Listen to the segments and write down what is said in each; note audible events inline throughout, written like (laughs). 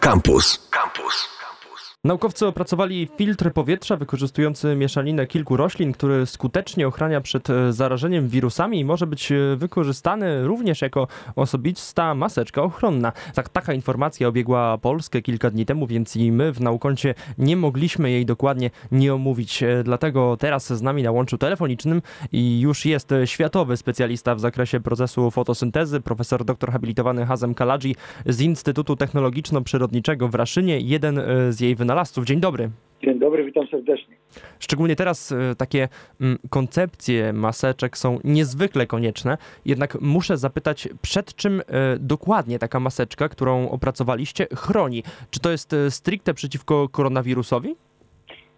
Campus. Campus. Naukowcy opracowali filtr powietrza wykorzystujący mieszaninę kilku roślin, który skutecznie ochrania przed e, zarażeniem wirusami i może być e, wykorzystany również jako osobista maseczka ochronna. Tak, taka informacja obiegła Polskę kilka dni temu, więc i my w Naukoncie nie mogliśmy jej dokładnie nie omówić. E, dlatego teraz z nami na łączu telefonicznym i już jest światowy specjalista w zakresie procesu fotosyntezy, profesor doktor habilitowany Hazem Kaladzi z Instytutu Technologiczno-Przyrodniczego w Raszynie, jeden z jej wynalazców wynalazców. Dzień dobry. Dzień dobry, witam serdecznie. Szczególnie teraz e, takie mm, koncepcje maseczek są niezwykle konieczne, jednak muszę zapytać, przed czym e, dokładnie taka maseczka, którą opracowaliście, chroni? Czy to jest e, stricte przeciwko koronawirusowi?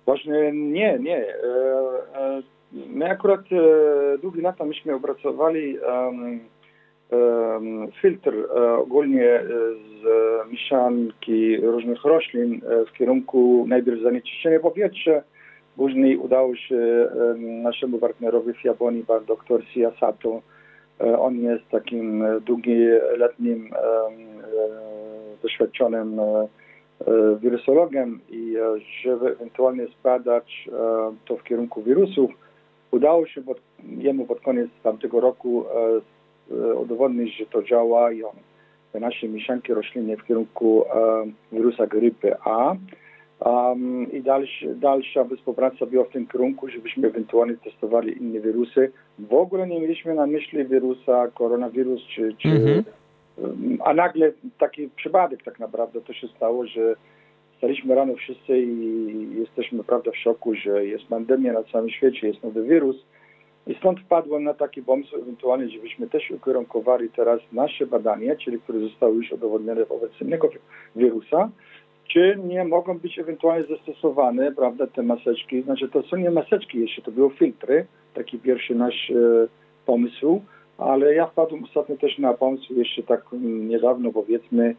Właśnie nie, nie. My akurat długie lata myśmy opracowali filtr ogólnie z mieszanki różnych roślin w kierunku najpierw zanieczyszczenia powietrza, później udało się naszemu partnerowi w Japonii, pan dr Sia Sato, on jest takim długoletnim doświadczonym wirusologiem i żeby ewentualnie zbadać to w kierunku wirusów, udało się pod, jemu pod koniec tamtego roku E, udowodnić, że to działa i te nasze mieszanki roślinne w kierunku e, wirusa grypy A. Um, I dalszy, dalsza współpraca była w tym kierunku, żebyśmy ewentualnie testowali inne wirusy. W ogóle nie mieliśmy na myśli wirusa, koronawirus, czy, czy mm-hmm. a nagle taki przypadek tak naprawdę to się stało, że staliśmy rano wszyscy i jesteśmy prawda w szoku, że jest pandemia na całym świecie, jest nowy wirus i stąd wpadłem na taki pomysł ewentualnie, żebyśmy też ukierunkowali teraz nasze badania, czyli które zostały już udowodnione wobec innego wirusa, czy nie mogą być ewentualnie zastosowane, prawda, te maseczki. Znaczy to są nie maseczki jeszcze, to były filtry, taki pierwszy nasz e, pomysł, ale ja wpadłem ostatnio też na pomysł jeszcze tak niedawno, powiedzmy,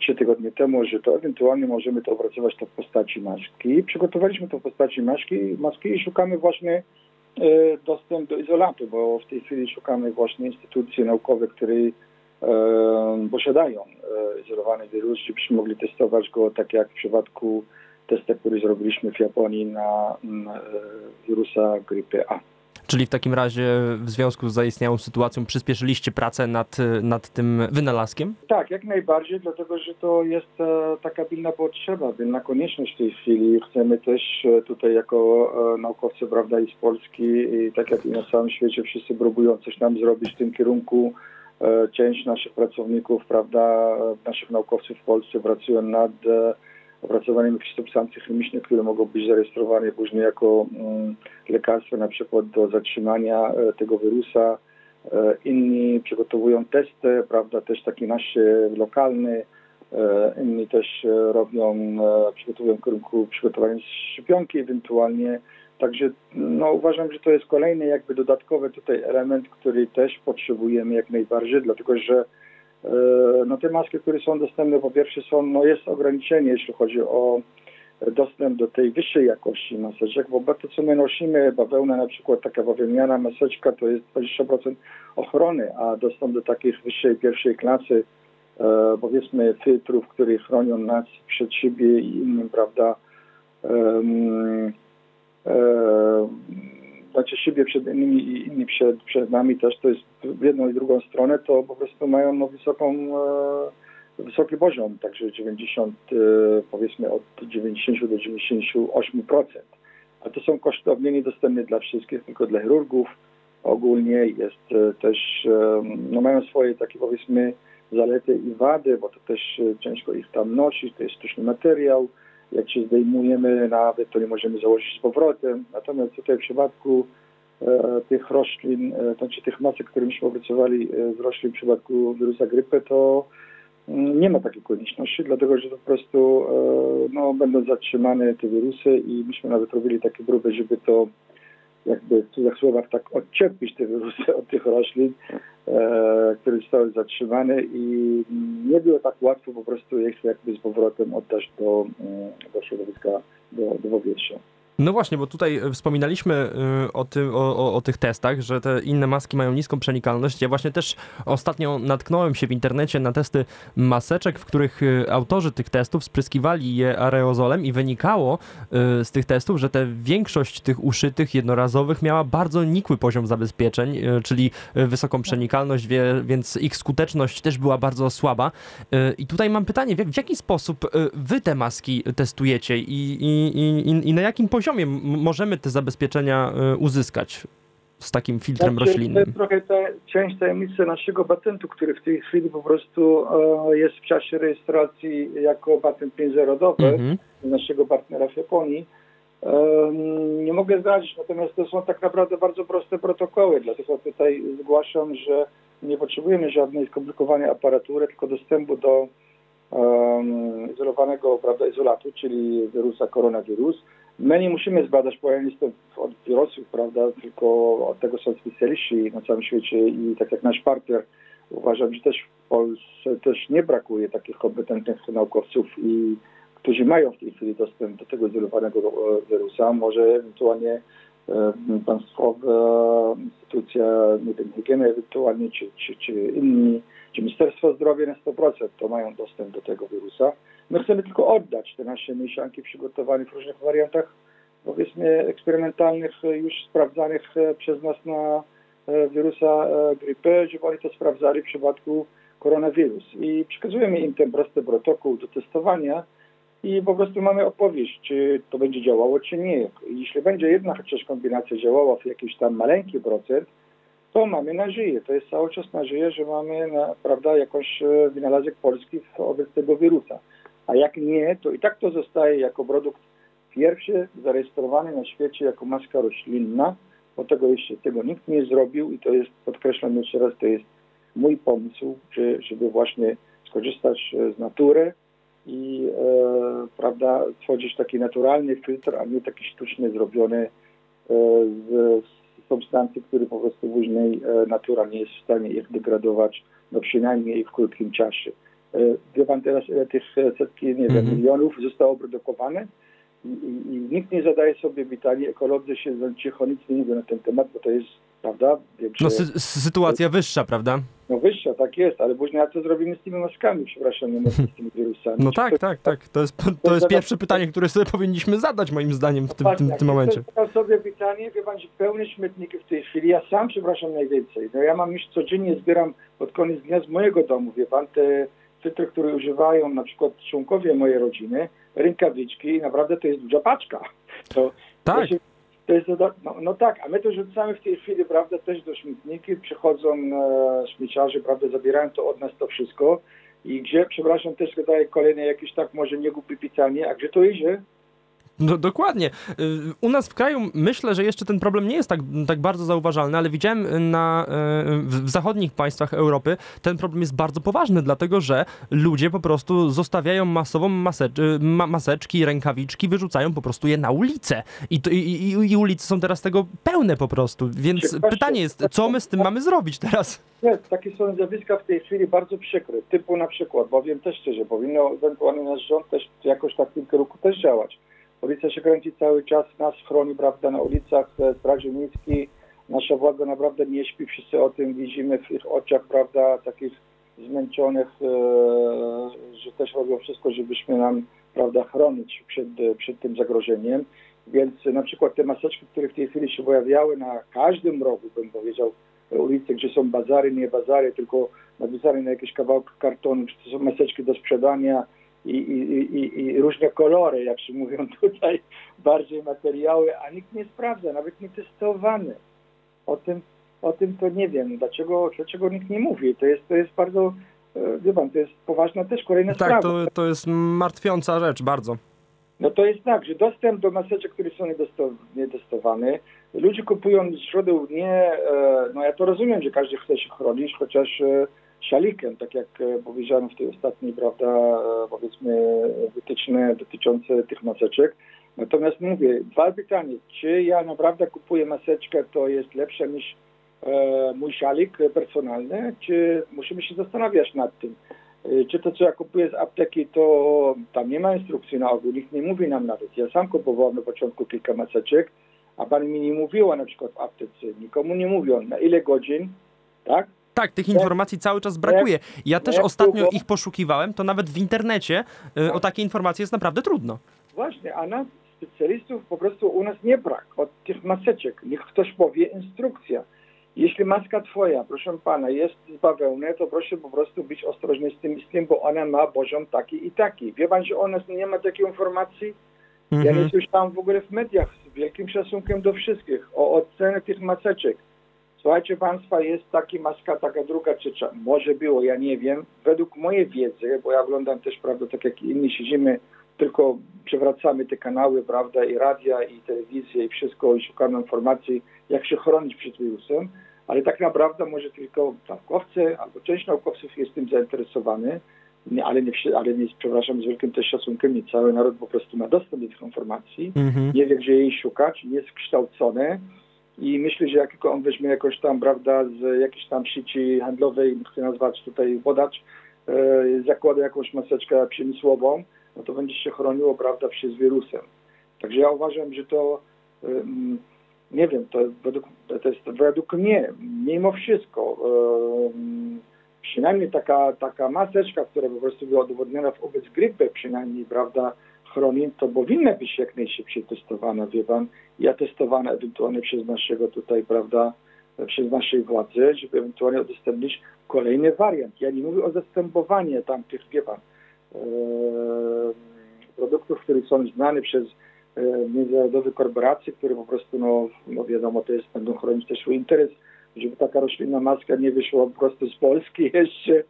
trzy tygodnie temu, że to ewentualnie możemy to opracować to w postaci maski. Przygotowaliśmy to w postaci maski, maski i szukamy właśnie dostęp do izolatu, bo w tej chwili szukamy właśnie instytucji naukowych, które e, posiadają e, izolowany wirus, żebyśmy mogli testować go tak jak w przypadku testu, który zrobiliśmy w Japonii na wirusa grypy A. Czyli w takim razie w związku z zaistniałą sytuacją przyspieszyliście pracę nad, nad tym wynalazkiem? Tak, jak najbardziej, dlatego że to jest e, taka pilna potrzeba, pilna konieczność w tej chwili. Chcemy też e, tutaj jako e, naukowcy, prawda, i z Polski, i tak jak i na całym świecie wszyscy próbują coś nam zrobić w tym kierunku. Część naszych pracowników, prawda, naszych naukowców w Polsce pracują nad opracowaniem substancji chemicznych, które mogą być zarejestrowane później jako mm, lekarstwo na przykład do zatrzymania e, tego wirusa. E, inni przygotowują testy, prawda, też taki nasz lokalny, e, inni też robią, przygotowują w kierunku przygotowania szczepionki ewentualnie. Także no, uważam, że to jest kolejny jakby dodatkowy tutaj element, który też potrzebujemy jak najbardziej, dlatego że no te maski, które są dostępne, po pierwsze są, no jest ograniczenie, jeśli chodzi o dostęp do tej wyższej jakości maseczek, bo to, co my nosimy, bawełna na przykład, taka bawełniana maseczka, to jest 20% ochrony, a dostęp do takich wyższej, pierwszej klasy, e, powiedzmy, filtrów, które chronią nas przed siebie i innym, prawda, e, e, znaczy siebie przed innymi i inni przed, przed nami też, to jest w jedną i drugą stronę, to po prostu mają no, wysoką, e, wysoki poziom, także 90, e, powiedzmy od 90 do 98%. A to są kosztownie niedostępne dla wszystkich, tylko dla chirurgów ogólnie jest e, też, e, no mają swoje takie powiedzmy zalety i wady, bo to też e, ciężko ich tam nosić, to jest sztuczny materiał, jak się zdejmujemy nawet, to nie możemy założyć z powrotem. Natomiast tutaj w przypadku e, tych roślin, e, znaczy tych masek, które myśmy opracowali e, z roślin w przypadku wirusa grypy, to mm, nie ma takiej konieczności, dlatego że po prostu no, będą zatrzymane te wirusy i myśmy nawet robili takie próby, żeby to jakby w słowach tak odczepić te wirusy od tych roślin, e, które zostały zatrzymane i nie było tak łatwo po prostu je jakby z powrotem oddać do, mm, do środowiska, do, do powietrza. No właśnie, bo tutaj e, wspominaliśmy e, o, tym, o, o, tych testach, że te inne maski mają niską przenikalność. Ja właśnie też ostatnio natknąłem się w internecie na testy maseczek, w których e, autorzy tych testów spryskiwali je aerozolem i wynikało z tych testów, że te większość tych uszytych jednorazowych miała bardzo nikły poziom zabezpieczeń, czyli wysoką przenikalność, więc ich skuteczność też była bardzo słaba. I tutaj mam pytanie, w jaki sposób wy te maski testujecie i, i, i, i na jakim poziomie poziomie możemy te zabezpieczenia e, uzyskać z takim filtrem znaczy, roślinnym? To jest trochę ta, część tajemnicy naszego patentu, który w tej chwili po prostu e, jest w czasie rejestracji jako patent międzynarodowy mm-hmm. naszego partnera w Japonii. E, nie mogę zdradzić, natomiast to są tak naprawdę bardzo proste protokoły, dlatego tutaj zgłaszam, że nie potrzebujemy żadnej skomplikowanej aparatury, tylko dostępu do um, izolowanego prawda, izolatu, czyli wirusa koronawirus. My nie musimy zbadać pojemnictwa od wirusów, prawda, tylko od tego są specjaliści na całym świecie i tak jak nasz partner uważam, że też w Polsce też nie brakuje takich kompetentnych naukowców i którzy mają w tej chwili dostęp do tego izolowanego e, wirusa. Może ewentualnie e, państwowa instytucja, nie wiem, higieny ewentualnie, czy, czy, czy inni czy Ministerstwo Zdrowia na 100% to mają dostęp do tego wirusa. My chcemy tylko oddać te nasze mieszanki przygotowane w różnych wariantach, powiedzmy, eksperymentalnych, już sprawdzanych e, przez nas na e, wirusa e, grypy, żeby oni to sprawdzali w przypadku koronawirus. I przekazujemy im ten prosty protokół do testowania i po prostu mamy opowieść, czy to będzie działało, czy nie. Jeśli będzie jedna chociaż kombinacja działała w jakiś tam maleńki procent, to mamy nadzieję. To jest cały czas nadzieja, że mamy prawda, jakąś wynalazek polski wobec tego wirusa. A jak nie, to i tak to zostaje jako produkt pierwszy zarejestrowany na świecie jako maska roślinna, bo tego jeszcze tego nikt nie zrobił i to jest, podkreślam jeszcze raz, to jest mój pomysł, żeby właśnie skorzystać e, z natury i e, prawda, tworzyć taki naturalny filtr, a nie taki sztucznie zrobiony e, z, substancji, które po prostu później e, natura nie jest w stanie ich degradować, no przynajmniej w krótkim czasie. E, wie pan teraz, ile tych e, setki, nie wiem, mm -hmm. milionów zostało produkowane i, i, i, nikt nie zadaje sobie pytania, ekolodzy się cicho nic nie mówią na ten temat, bo to jest prawda? Większe... No sy sytuacja wyższa, prawda? No wyższa, tak jest, ale później co zrobimy z tymi maskami, przepraszam, nie z tymi (laughs) wirusami? No tak, to, tak, tak. To jest, to, to jest pierwsze pytanie, które sobie powinniśmy zadać moim zdaniem w tym, Właśnie, tym, tym momencie. To sobie pytanie, wie pan, że pełne śmietniki w tej chwili, ja sam przepraszam najwięcej. No ja mam już codziennie zbieram pod koniec dnia z mojego domu, wie pan, te filtry, które używają na przykład członkowie mojej rodziny, rękawiczki, naprawdę to jest duża paczka. To, tak. To się, to jest, no, no, tak, a my to rzucamy w tej chwili, prawda, też do śmietniki, przychodzą e, śmieciarze, prawda, zabierają to od nas to wszystko i gdzie, przepraszam, też dodaję kolejne jakieś tak może nie głupie pytanie, a gdzie to idzie? No dokładnie. Y, u nas w kraju myślę, że jeszcze ten problem nie jest tak, tak bardzo zauważalny, ale widziałem na, y, w zachodnich państwach Europy ten problem jest bardzo poważny, dlatego że ludzie po prostu zostawiają masową masecz, y, ma, maseczki, rękawiczki, wyrzucają po prostu je na ulicę. I, to, i, i, I ulice są teraz tego pełne po prostu. Więc pytanie jest, co my z tym mamy zrobić teraz? Nie, takie są zjawiska w tej chwili bardzo przykre. Typu na przykład, bo wiem też szczerze, powinno ewentualnie nasz rząd też jakoś tak w tym kierunku też działać Policja się kręci cały czas, nas chroni, prawda, na ulicach, e, Straży Miejskiej, nasza władza naprawdę nie śpi, wszyscy o tym widzimy w ich oczach, prawda, takich zmęczonych, e, że też robią wszystko, żebyśmy nam, prawda, chronić przed, przed tym zagrożeniem. Więc na przykład te maseczki, które w tej chwili się pojawiały na każdym rogu, bym powiedział, ulicy, gdzie są bazary, nie bazary, tylko napisane na jakiś kawałek kartonu, czy to są maseczki do sprzedania, i, i, i, i różne kolory, jak się mówią tutaj, (laughs) bardziej materiały, a nikt nie sprawdza, nawet nie testowany. O tym, o tym to nie wiem, dlaczego, dlaczego nikt nie mówi. To jest, to jest bardzo, e, wie pan, to jest poważna też kolejna tak, sprawa. Tak, to, to jest martwiąca rzecz, bardzo. No to jest tak, że dostęp do maseczek, które są nietestowane, ludzie kupują źródeł nie, e, no ja to rozumiem, że każdy chce się chronić, chociaż e, szalikiem, tak jak e, powiedziałem w tej ostatniej, prawda, e, powiedzmy wytyczne dotyczące tych maseczek. Natomiast mówię, dwa pytania. Czy ja naprawdę kupuję maseczkę, to jest lepsze niż e, mój szalik personalny, czy musimy się zastanawiać nad tym. Y, Czy to, co ja kupuję z apteki, to tam nie ma instrukcji na ogół, nikt nie mówi nam nawet. Ja sam kupowałem na początku kilka maseczek, a pani mi nie mówiła na przykład w aptece, nikomu nie mówią na ile godzin, tak? Tak, tych informacji cały czas brakuje. Ja też ostatnio ich poszukiwałem, to nawet w internecie y, o takie informacje jest naprawdę trudno. Właśnie, a nas, specjalistów, po prostu u nas nie brak od tych maseczek. Niech ktoś powie instrukcja. Jeśli maska twoja, proszę pana, jest z bawełny, to proszę po prostu być ostrożny z tym z tym, bo ona ma poziom taki i taki. Wie pan, że u nas nie ma takiej informacji? Ja Mhm. nie słyszałem w ogóle w mediach z wielkim szacunkiem do wszystkich o ocenie tych maseczek. Słuchajcie Państwa, jest taka maska, taka druga, czy trzecia. Może było, ja nie wiem. Według mojej wiedzy, bo ja oglądam też, prawda, tak jak inni siedzimy, tylko przewracamy te kanały, prawda, i radia, i telewizję, i wszystko, i szukamy informacji, jak się chronić przed wirusem, ale tak naprawdę może tylko naukowcy, albo część naukowców jest tym zainteresowany, nie, ale, nie, ale nie, przepraszam, z wielkim też szacunkiem, nie cały naród po prostu ma dostęp do tych informacji Mhm. nie wie, gdzie jej szukać, nie jest kształcony i myślę, że jak tylko on weźmie jakoś tam, prawda, z jakiejś tam sieci handlowej, chcę nazwać tutaj podacz, e, zakłada jakąś maseczkę przemysłową, no to będzie się chroniło, prawda, przez wirusem. Także ja uważam, że to, nie wiem, to, według, to jest według mnie, mimo wszystko, przynajmniej taka, taka maseczka, która po prostu była udowodniona wobec grypy przynajmniej, prawda, chroni, to powinna być jak najszybciej testowana, wie pan, i testowana ewentualnie przez naszego tutaj, prawda, przez naszej władze, żeby ewentualnie udostępnić kolejny wariant. Ja nie mówię o zastępowaniu tamtych, wie pan, e, produktów, które są znane przez e, międzynarodowe korporacje, które po prostu, no, no wiadomo, to jest, będą chronić też swój interes, żeby taka roślinna maska nie wyszła po prostu z Polski (laughs) jeszcze,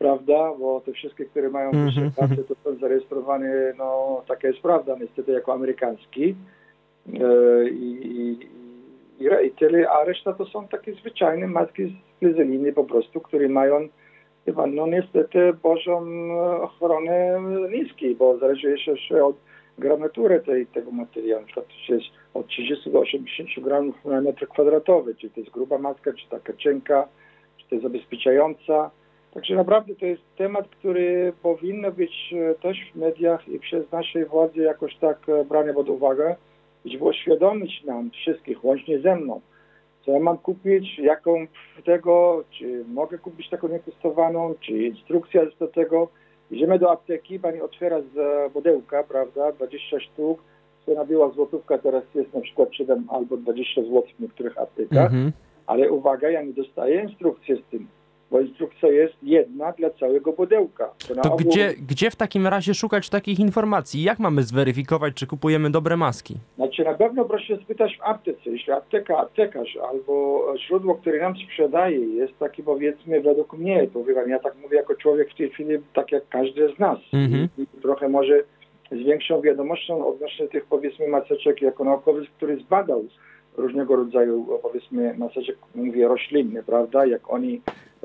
prawda, bo te wszystkie, które mają Mhm, wyższe to są zarejestrowane, no taka jest prawda, niestety jako amerykański. E, i, i, i, tyle, a reszta to są takie zwyczajne maski z glyzeliny po prostu, które mają chyba, no niestety poziom e, ochrony niski, bo zależy jeszcze od gramatury tej, tego materiału, na przykład to jest od 30 do 80 gramów na metr kwadratowy, czy to jest gruba maska, czy taka cienka, czy to jest zabezpieczająca. Także naprawdę to jest temat, który powinno być e, też w mediach i przez naszej władzy jakoś tak e, brany pod uwagę, żeby uświadomić nam wszystkich, łącznie ze mną, co ja mam kupić, jaką tego, czy mogę kupić taką nietestowaną, czy instrukcja jest do tego. Idziemy do apteki, pani otwiera z e, pudełka, prawda, 20 sztuk, cena była złotówka, teraz jest na przykład 7 albo 20 zł w niektórych aptekach. Mhm. Ale uwaga, ja nie dostaję instrukcji z tym, bo instrukcja jest jedna dla całego pudełka. To ogół- gdzie, gdzie w takim razie szukać takich informacji? Jak mamy zweryfikować, czy kupujemy dobre maski? Znaczy na pewno proszę spytać w aptece. Jeśli apteka, aptekarz albo źródło, które nam sprzedaje jest taki powiedzmy według mnie, powiem, ja tak mówię jako człowiek w tej chwili, tak jak każdy z nas. Mhm. Trochę może z większą wiadomością odnośnie tych powiedzmy maseczek jako naukowiec, który zbadał różnego rodzaju powiedzmy maseczek, mówię roślinne, prawda, jak oni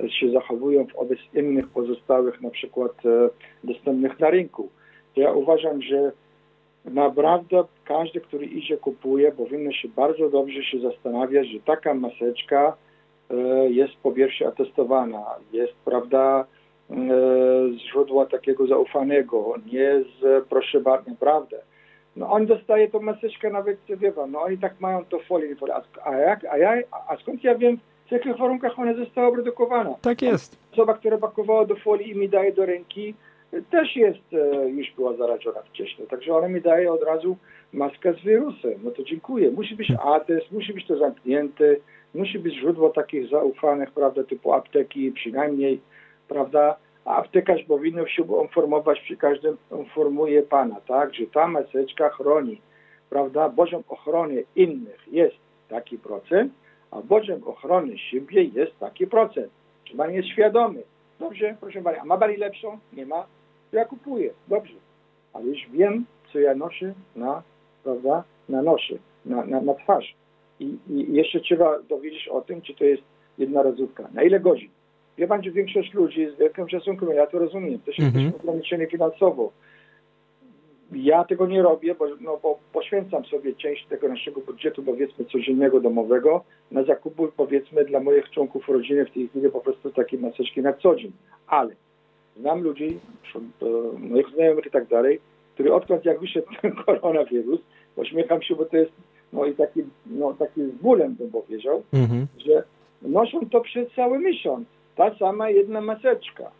się zachowują wobec innych pozostałych na przykład e, dostępnych na rynku. To ja uważam, że naprawdę każdy, który idzie, kupuje, powinno się bardzo dobrze się zastanawiać, że taka maseczka e, jest po pierwsze atestowana, jest, prawda, e, z źródła takiego zaufanego, nie z, proszę bardzo, naprawdę. No on dostaje tą maseczkę nawet, wie pan, no oni tak mają to folię, a, jak, a, ja, a skąd ja wiem, w jakich warunkach ona została produkowana? Tak jest. Osoba, która pakowała do folii i mi daje do ręki, też jest, e, już była zarażona wcześniej. Także ona mi daje od razu maskę z wirusem. No to dziękuję. Musi być atest, musi być to zamknięte, musi być źródło takich zaufanych, prawda, typu apteki przynajmniej, prawda, a aptekarz powinien się informować przy każdym, informuje pana, tak, że ta maseczka chroni, prawda, poziom ochrony innych jest taki procent, a poziom ochrony siebie jest taki procent. Czy pan jest świadomy? Dobrze, proszę pana, a ma pani lepszą? Nie ma? To ja kupuję, dobrze. Ale już wiem, co ja noszę na, prawda, na noszę, na, na, na twarz. I, I jeszcze trzeba dowiedzieć o tym, czy to jest jednorazówka. Na ile godzin? Wie pan, że większość ludzi z wielkim szacunkiem, ja to rozumiem, też Mhm. jesteśmy ograniczeni finansowo. Ja tego nie robię, bo, no, bo poświęcam sobie część tego naszego budżetu, powiedzmy, codziennego, domowego, na zakupy, powiedzmy, dla moich członków rodziny w tej chwili po prostu takie maseczki na co dzień. Ale znam ludzi, moich znajomych i tak dalej, który odkąd jak wyszedł ten (laughs) koronawirus, uśmiecham się, bo to jest no i taki, no, taki z bólem bym powiedział, mhm. że noszą to przez cały miesiąc. Ta sama jedna maseczka.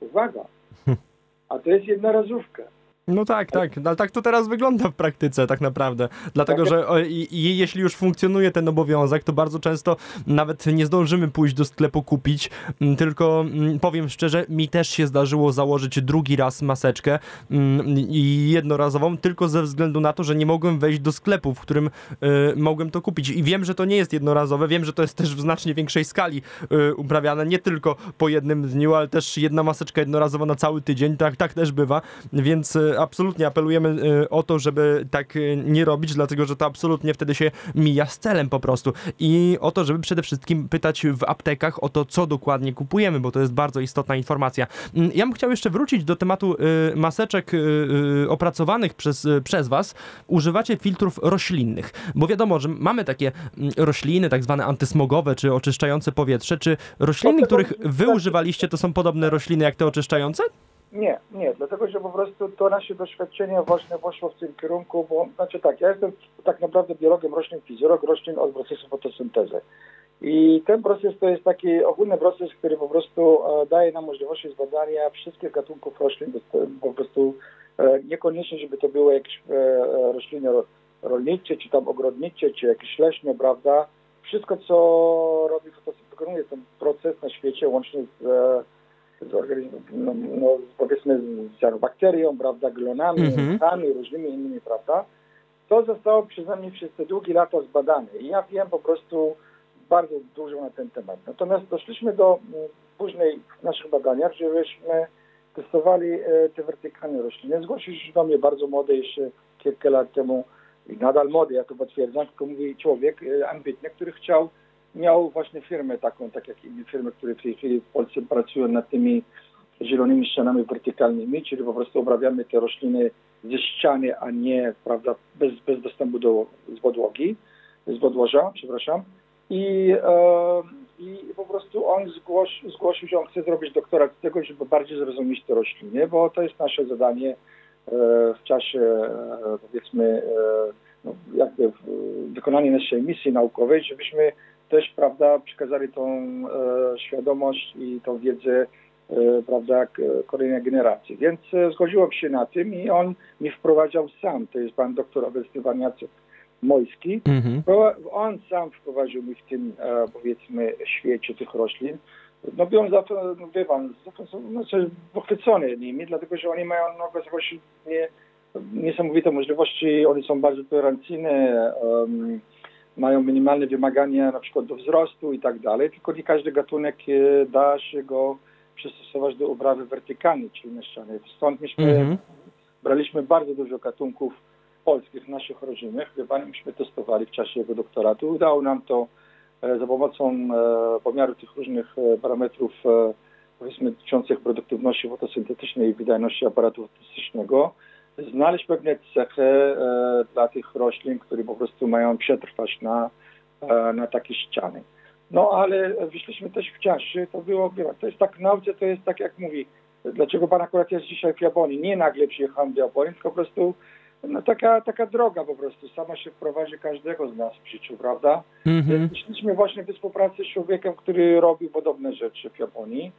Uwaga. (laughs) A to jest jednorazówka. No tak, tak, ale tak to teraz wygląda w praktyce tak naprawdę. Dlatego, tak. że o, i, i, jeśli już funkcjonuje ten obowiązek, to bardzo często nawet nie zdążymy pójść do sklepu kupić, mm, tylko mm, powiem szczerze, mi też się zdarzyło założyć drugi raz maseczkę mm, i jednorazową, tylko ze względu na to, że nie mogłem wejść do sklepu, w którym y, mogłem to kupić. I wiem, że to nie jest jednorazowe, wiem, że to jest też w znacznie większej skali y, uprawiane, nie tylko po jednym dniu, ale też jedna maseczka jednorazowa na cały tydzień, tak, tak też bywa, więc y, absolutnie apelujemy y, o to, żeby tak y, nie robić, dlatego że to absolutnie wtedy się mija z celem po prostu. I o to, żeby przede wszystkim pytać w aptekach o to, co dokładnie kupujemy, bo to jest bardzo istotna informacja. Mm, ja bym chciał jeszcze wrócić do tematu y, maseczek opracowanych przez, przez Was. Używacie filtrów roślinnych, bo wiadomo, że mamy takie mm, rośliny, tak zwane antysmogowe, czy oczyszczające powietrze. Czy rośliny, których Wy używaliście, to są podobne rośliny jak te oczyszczające? Nie, nie, dlatego że po prostu to nasze doświadczenie właśnie poszło w tym kierunku, bo znaczy tak, ja jestem tak naprawdę biologiem roślin, fizjolog roślin od procesu fotosyntezy. I ten proces to jest taki ogólny proces, który po prostu e, daje nam możliwość zbadania wszystkich gatunków roślin, po prostu e, niekoniecznie, żeby to były jakieś e, rośliny rolnicze, czy tam ogrodnicze, czy jakieś leśne, prawda? Wszystko, co robi fotosyntezy, ten proces na świecie, łącznie z z organizmem, no, no, powiedzmy z bakterią, prawda, glonami, mm -hmm. różnymi innymi, prawda, to zostało przeze mnie przez te długie lata zbadane i ja wiem po prostu bardzo dużo na ten temat. Natomiast doszliśmy do mm, później w naszych badaniach, żebyśmy testowali e, te wertykalne rośliny. Zgłosił się do mnie bardzo młody jeszcze kilka lat temu i nadal młody, ja to potwierdzam, tylko mówię człowiek e, ambitny, który chciał miał właśnie firmę taką, tak jak inne firmy, które w tej chwili w Polsce pracują nad tymi zielonymi ścianami wertykalnymi, czyli po prostu obrabiamy te rośliny ze ściany, a nie prawda, bez, bez dostępu do z podłogi, z podłoża, przepraszam. I, e, I po prostu on zgłoś, zgłosił, że on chce zrobić doktorat z tego, żeby bardziej zrozumieć te rośliny, bo to jest nasze zadanie e, w czasie, e, powiedzmy, e, no, jakby wykonanie naszej misji naukowej, żebyśmy też, prawda, przekazali tą e, świadomość i tą wiedzę, e, prawda, kolejnej generacji. Więc e, zgodziłem się na tym i on mi wprowadzał sam, to jest pan doktor obecny pan Jacek Mojski. Mhm. On sam wprowadził mi w tym, powiedzmy, świecie tych roślin. No byłem za to, no, wie pan, znaczy pochwycony nimi, dlatego że oni mają no, nie, niesamowite możliwości, one są bardzo tolerancyjne, um, mają minimalne wymagania na przykład do wzrostu i tak dalej, tylko nie każdy gatunek e, da się go przystosować do uprawy wertykalnej, czyli na ścianie. Stąd myśmy mm -hmm. braliśmy bardzo dużo gatunków polskich, naszych rodzimych, myśmy testowali w czasie jego doktoratu. Udało nam to e, za pomocą e, pomiaru tych różnych parametrów powiedzmy dotyczących produktywności fotosyntetycznej i wydajności aparatu fotosyntetycznego znaleźć pewne cechy e, dla tych roślin, które po prostu mają przetrwać na, e, na takie ściany. No ale wyszliśmy też w to było, to jest tak w nauce, to jest tak jak mówi, dlaczego pan akurat jest dzisiaj w Japonii, nie nagle przyjechałem do Japonii, tylko po prostu no, taka, taka droga po prostu, sama się wprowadzi każdego z nas w życiu, prawda? Mm -hmm. Wyszliśmy właśnie w współpracy z człowiekiem, który robił podobne rzeczy w Japonii,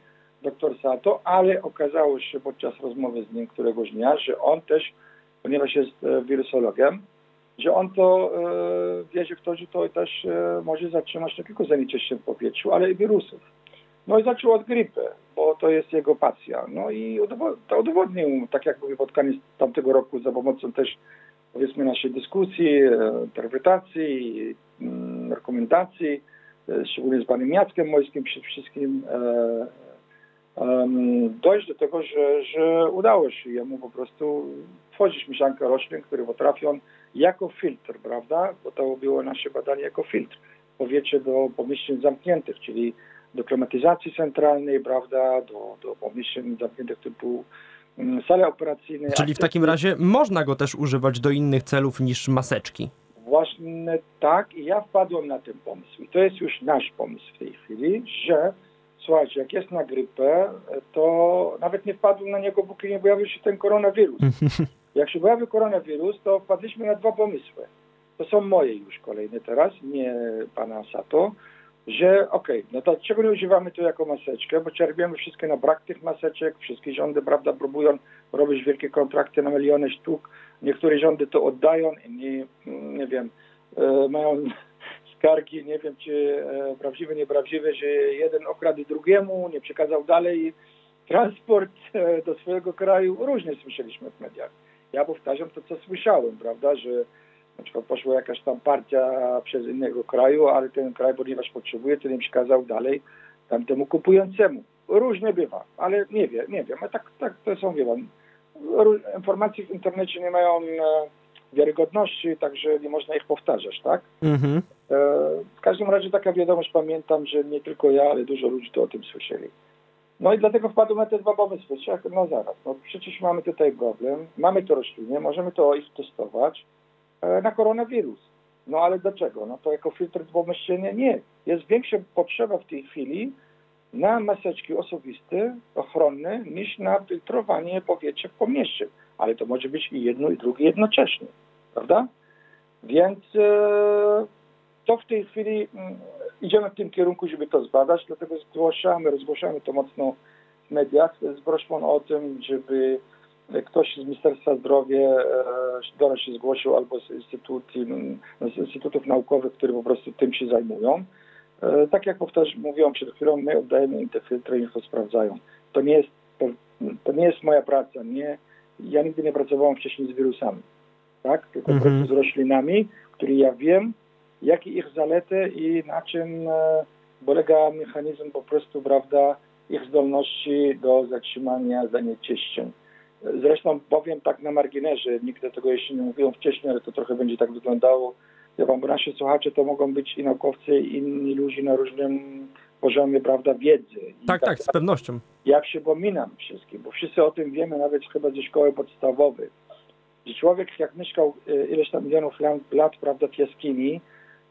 doktor Sato, ale okazało się podczas rozmowy z nim któregoś dnia, że on też, ponieważ jest e, wirusologiem, że on to e, wierzy w to, że to też e, może zatrzymać nie tylko zanieczyszczeń w powietrzu, ale i wirusów. No i zaczął od grypy, bo to jest jego pasja. No i to udowodnił, tak jak mówię, spotkanie z tamtego roku za pomocą też powiedzmy naszej dyskusji, interpretacji, mm, rekomendacji, szczególnie z panem Jackiem Mojskim przede wszystkim, dojść do tego, że, że udało się jemu po prostu tworzyć mieszankę roślin, które potrafią jako filtr, prawda? Bo to było nasze badanie jako filtr powietrze do pomieszczeń zamkniętych, czyli do klimatyzacji centralnej, prawda, do, do pomieszczeń zamkniętych typu mm, sale operacyjne. Czyli w takim razie można go też używać do innych celów niż maseczki. Właśnie tak i ja wpadłem na ten pomysł. I to jest już nasz pomysł w tej chwili, że słuchajcie, jak jest na grypę, to nawet nie wpadł na niego, póki nie pojawił się ten koronawirus. (laughs) Jak się pojawił koronawirus, to wpadliśmy na dwa pomysły. To są moje już kolejne teraz, nie pana Sato, że okej, okay, no to czego nie używamy tu jako maseczkę, bo czerpiemy wszystkie na brak tych maseczek, wszystkie rządy, prawda, próbują robić wielkie kontrakty na miliony sztuk, niektóre rządy to oddają, inni, nie wiem, e, mają skargi, nie wiem czy e, prawdziwe, nieprawdziwe, że jeden okradł drugiemu, nie przekazał dalej transport e, do swojego kraju. Różnie słyszeliśmy w mediach. Ja powtarzam to, co słyszałem, prawda, że na przykład poszła jakaś tam partia przez innego kraju, ale ten kraj, ponieważ potrzebuje, to nie przekazał dalej tamtemu kupującemu. Różnie bywa, ale nie wiem, nie wiem. A tak, tak to są, wie pan, informacje w internecie nie mają e, wiarygodności, także nie można ich powtarzać, tak? Mhm. E, w każdym razie taka wiadomość pamiętam, że nie tylko ja, ale dużo ludzi to o tym słyszeli. No i dlatego wpadłem na te dwa pomysły. No zaraz, no przecież mamy tutaj problem, mamy to rośliny, możemy to ich testować e, na koronawirus. No ale dlaczego? No to jako filtr pomyślenia nie. Jest większa potrzeba w tej chwili na maseczki osobiste, ochronne, niż na filtrowanie powietrza w pomieście. Ale to może być i jedno, i drugie jednocześnie, prawda? Więc e, to w tej chwili mm, idziemy w tym kierunku, żeby to zbadać, dlatego zgłaszamy, rozgłaszamy to mocno w mediach z prośbą o tym, żeby ktoś z Ministerstwa Zdrowia e, do nas się zgłosił albo z, z instytutów naukowych, które po prostu tym się zajmują. E, tak jak powtarzam, mówiłem przed chwilą, my oddajemy im te filtry i niech to sprawdzają. To nie jest, to, to, nie jest moja praca. Nie, ja nigdy nie pracowałem wcześniej z wirusami, tak? tylko mm -hmm. z roślinami, które ja wiem, jakie ich zalety i na czym e, polega mechanizm po prostu, prawda, ich zdolności do zatrzymania zanieczyszczeń. Zresztą powiem tak na marginesie, nigdy tego jeszcze nie mówiłem wcześniej, ale to trochę będzie tak wyglądało. Ja wam, bo nasi słuchacze to mogą być i naukowcy, i inni ludzie na różnym poziomie, prawda, wiedzy. I tak, tak, tak, z pewnością. Ja przypominam wszystkim, bo wszyscy o tym wiemy, nawet chyba ze szkoły podstawowej, że człowiek jak mieszkał e, ileś tam milionów lat, prawda, w jaskini,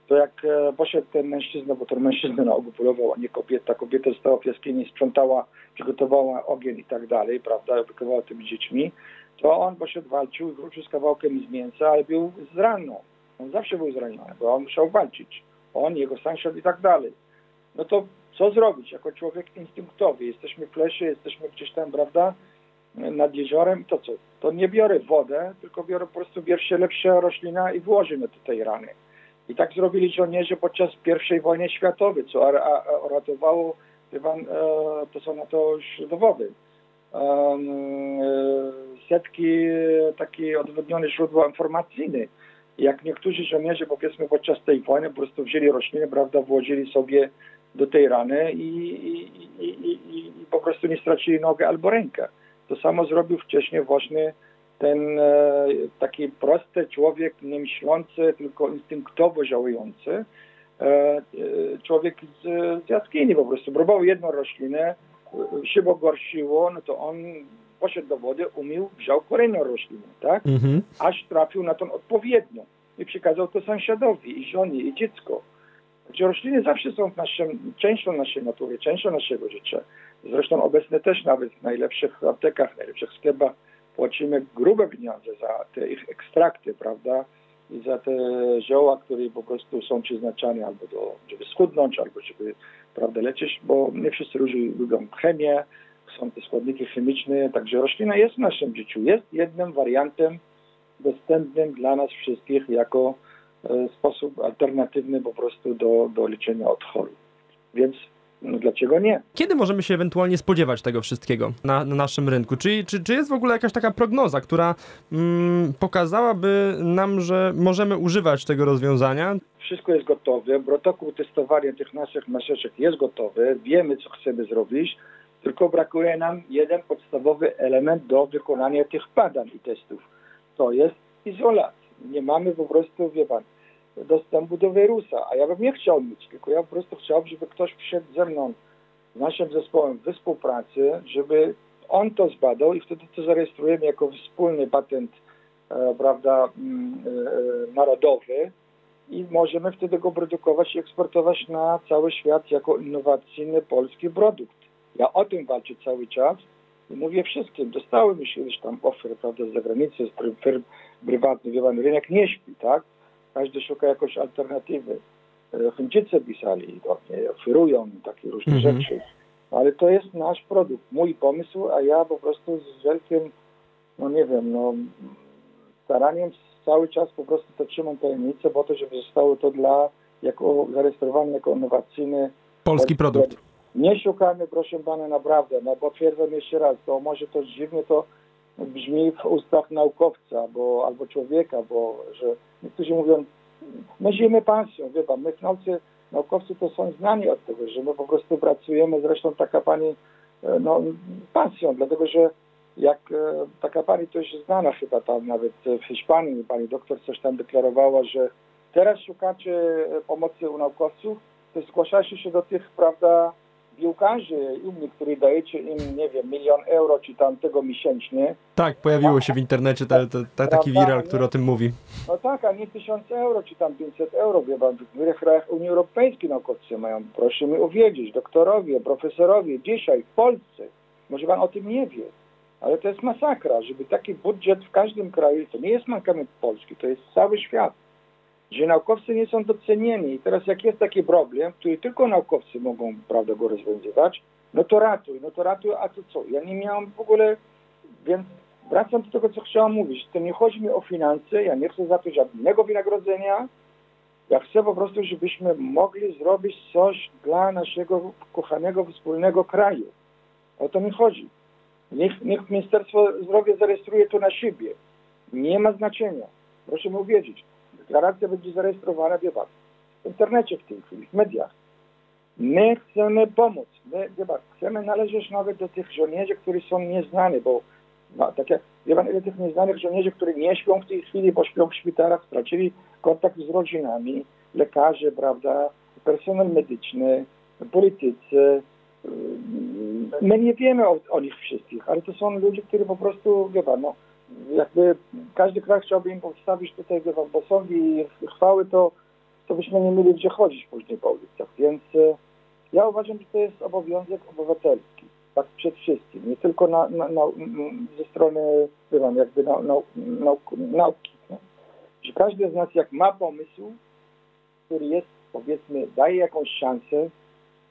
to jak e, poszedł ten mężczyzna, bo to mężczyzna na ogół polował, a nie kobieta, kobieta została w jaskini, sprzątała, przygotowała ogień i tak dalej, prawda, opiekowała tymi dziećmi, to on poszedł, walczył i wrócił z kawałkiem z mięsa, ale był zranną. On zawsze był zraniony, bo on musiał walczyć. On, jego sąsiad i tak dalej. No to co zrobić jako człowiek instynktowy? Jesteśmy w lesie, jesteśmy gdzieś tam, prawda, nad jeziorem, to co? To nie biorę wodę, tylko biorę po prostu wiersze lepsza roślina i włożę na tej rany. I tak zrobili żołnierze podczas I wojny światowej, co uratowało, pan, e, to są na to już dowody. E, setki takie odwodnione źródła informacyjne. Jak niektórzy żołnierze, powiedzmy, podczas tej wojny po prostu wzięli rośliny, prawda, włożyli sobie do tej rany i, i, i, i, po prostu nie stracili nogę albo rękę. To samo zrobił wcześniej właśnie ten e, taki prosty człowiek, nie myślący, tylko instynktowo działający, e, e, człowiek z, z jaskini po prostu. Próbował jedną roślinę, się pogorszyło, no to on poszedł do wody, umył, wziął kolejną roślinę, tak? Mhm. Aż trafił na tą odpowiednią i przekazał to sąsiadowi, i żonie, i dziecko. Gdzie rośliny zawsze są naszym, częścią naszej natury, częścią naszego życia. Zresztą obecne też nawet w najlepszych aptekach, najlepszych sklepach płacimy grube pieniądze za te ich ekstrakty, prawda? I za te zioła, które po prostu są przeznaczane albo do, żeby schudnąć, albo żeby, prawda, leczyć, bo nie wszyscy lubią chemię, są te składniki chemiczne, także roślina jest w naszym życiu, jest jednym wariantem dostępnym dla nas wszystkich jako e, sposób alternatywny po prostu do, do leczenia odchodu. Więc no dlaczego nie? Kiedy możemy się ewentualnie spodziewać tego wszystkiego na, na naszym rynku? Czy, czy, czy jest w ogóle jakaś taka prognoza, która mm, pokazałaby nam, że możemy używać tego rozwiązania? Wszystko jest gotowe, protokół testowania tych naszych maseczek jest gotowy, wiemy co chcemy zrobić, tylko brakuje nam jeden podstawowy element do wykonania tych badań i testów. To jest izolacja. Nie mamy po prostu, wie pan, dostępu do wirusa, a ja bym nie chciał mieć, tylko ja po prostu chciałbym, żeby ktoś przyszedł ze mną, z naszym zespołem we współpracy, żeby on to zbadał i wtedy to zarejestrujemy jako wspólny patent, e, prawda, mm, e, narodowy i możemy wtedy go produkować i eksportować na cały świat jako innowacyjny polski produkt. Ja o tym walczę cały czas i mówię wszystkim. Dostały mi się kiedyś tam oferty prawda, z zagranicy, z firm prywatnych. Wie pan, rynek nie śpi, tak? Każdy szuka jakoś alternatywy. Chińczycy pisali do mnie, oferują takie różne Mhm. rzeczy. Ale to jest nasz produkt, mój pomysł, a ja po prostu z wielkim, no nie wiem, no staraniem cały czas po prostu to trzymam tajemnicę, po to, żeby zostało to dla, jako zarejestrowane jako innowacyjny Polski produkt. nie szukamy, proszę pana, naprawdę, no bo twierdzę jeszcze raz, to może to dziwnie to brzmi w ustach naukowca bo, albo człowieka, bo że niektórzy mówią, my żyjemy pasją, wie pan, my w nauce, naukowcy to są znani od tego, że my po prostu pracujemy, zresztą taka pani, e, no pasją, dlatego że jak e, taka pani to już znana chyba tam nawet w Hiszpanii, pani doktor coś tam deklarowała, że teraz szukacie e, pomocy u naukowców, to zgłaszajcie się do tych, prawda, piłkarzy innych, których dajecie im, nie wiem, milion euro czy tam tego miesięcznie. Tak, pojawiło się w internecie te, te, te, taki viral, który o tym mówi. No tak, a nie tysiąc euro czy tam 500 euro, wie pan, w krajach Unii Europejskiej naukowcy mają. Proszę mi uwiedzieć, doktorowie, profesorowie, dzisiaj w Polsce, może pan o tym nie wie, ale to jest masakra, żeby taki budżet w każdym kraju, to nie jest mankament Polski, to jest cały świat, że naukowcy nie są docenieni. I teraz jak jest taki problem, który tylko naukowcy mogą, prawda, go rozwiązywać, no to ratuj, no to ratuj, a to co? Ja nie miałem w ogóle, więc wracam do tego, co chciałam mówić. To nie chodzi mi o finanse, ja nie chcę za to żadnego wynagrodzenia. Ja chcę po prostu, żebyśmy mogli zrobić coś dla naszego kochanego, wspólnego kraju. O to mi chodzi. Niech, niech Ministerstwo Zdrowia zarejestruje to na siebie. Nie ma znaczenia. Proszę mi uwierzyć. Deklaracja będzie zarejestrowana, w internecie w tej chwili, w mediach. My chcemy pomóc. My, wie pan, chcemy należeć nawet do tych żołnierzy, którzy są nieznani, bo no, tak jak, wie pan, ile tych nieznanych żołnierzy, którzy nie śpią w tej chwili, bo śpią w szpitalach, stracili kontakt z rodzinami, lekarze, prawda, personel medyczny, politycy. My nie wiemy o, o nich wszystkich, ale to są ludzie, którzy po prostu, wie pan, no, jakby każdy kraj chciałby im postawić tutaj, wie pan, posągi i chwały, to, to byśmy nie mieli gdzie chodzić później po ulicach. Więc e, ja uważam, że to jest obowiązek obywatelski, tak przed wszystkim, nie tylko na, na, na, ze strony, wie pan, jakby na, na, nauk- nauki. Nie? Że każdy z nas, jak ma pomysł, który jest, powiedzmy, daje jakąś szansę,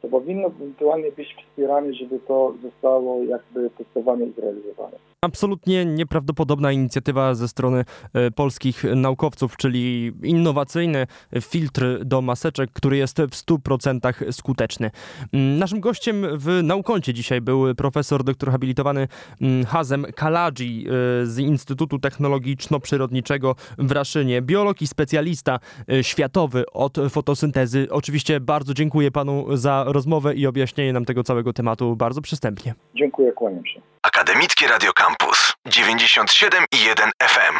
to powinno ewentualnie być wspierane, żeby to zostało jakby testowane i zrealizowane. Absolutnie nieprawdopodobna inicjatywa ze strony e, polskich naukowców, czyli innowacyjny filtr do maseczek, który jest w 100% skuteczny. Mm, Naszym gościem w Naukoncie dzisiaj był profesor doktor habilitowany mm, Hazem Kaladzi e, z Instytutu Technologiczno-Przyrodniczego w Raszynie, biolog i specjalista e, światowy od fotosyntezy. Oczywiście bardzo dziękuję panu za rozmowę i objaśnienie nam tego całego tematu bardzo przystępnie. Dziękuję, kłaniam się. Akademickie Radio Campus 97,1 FM.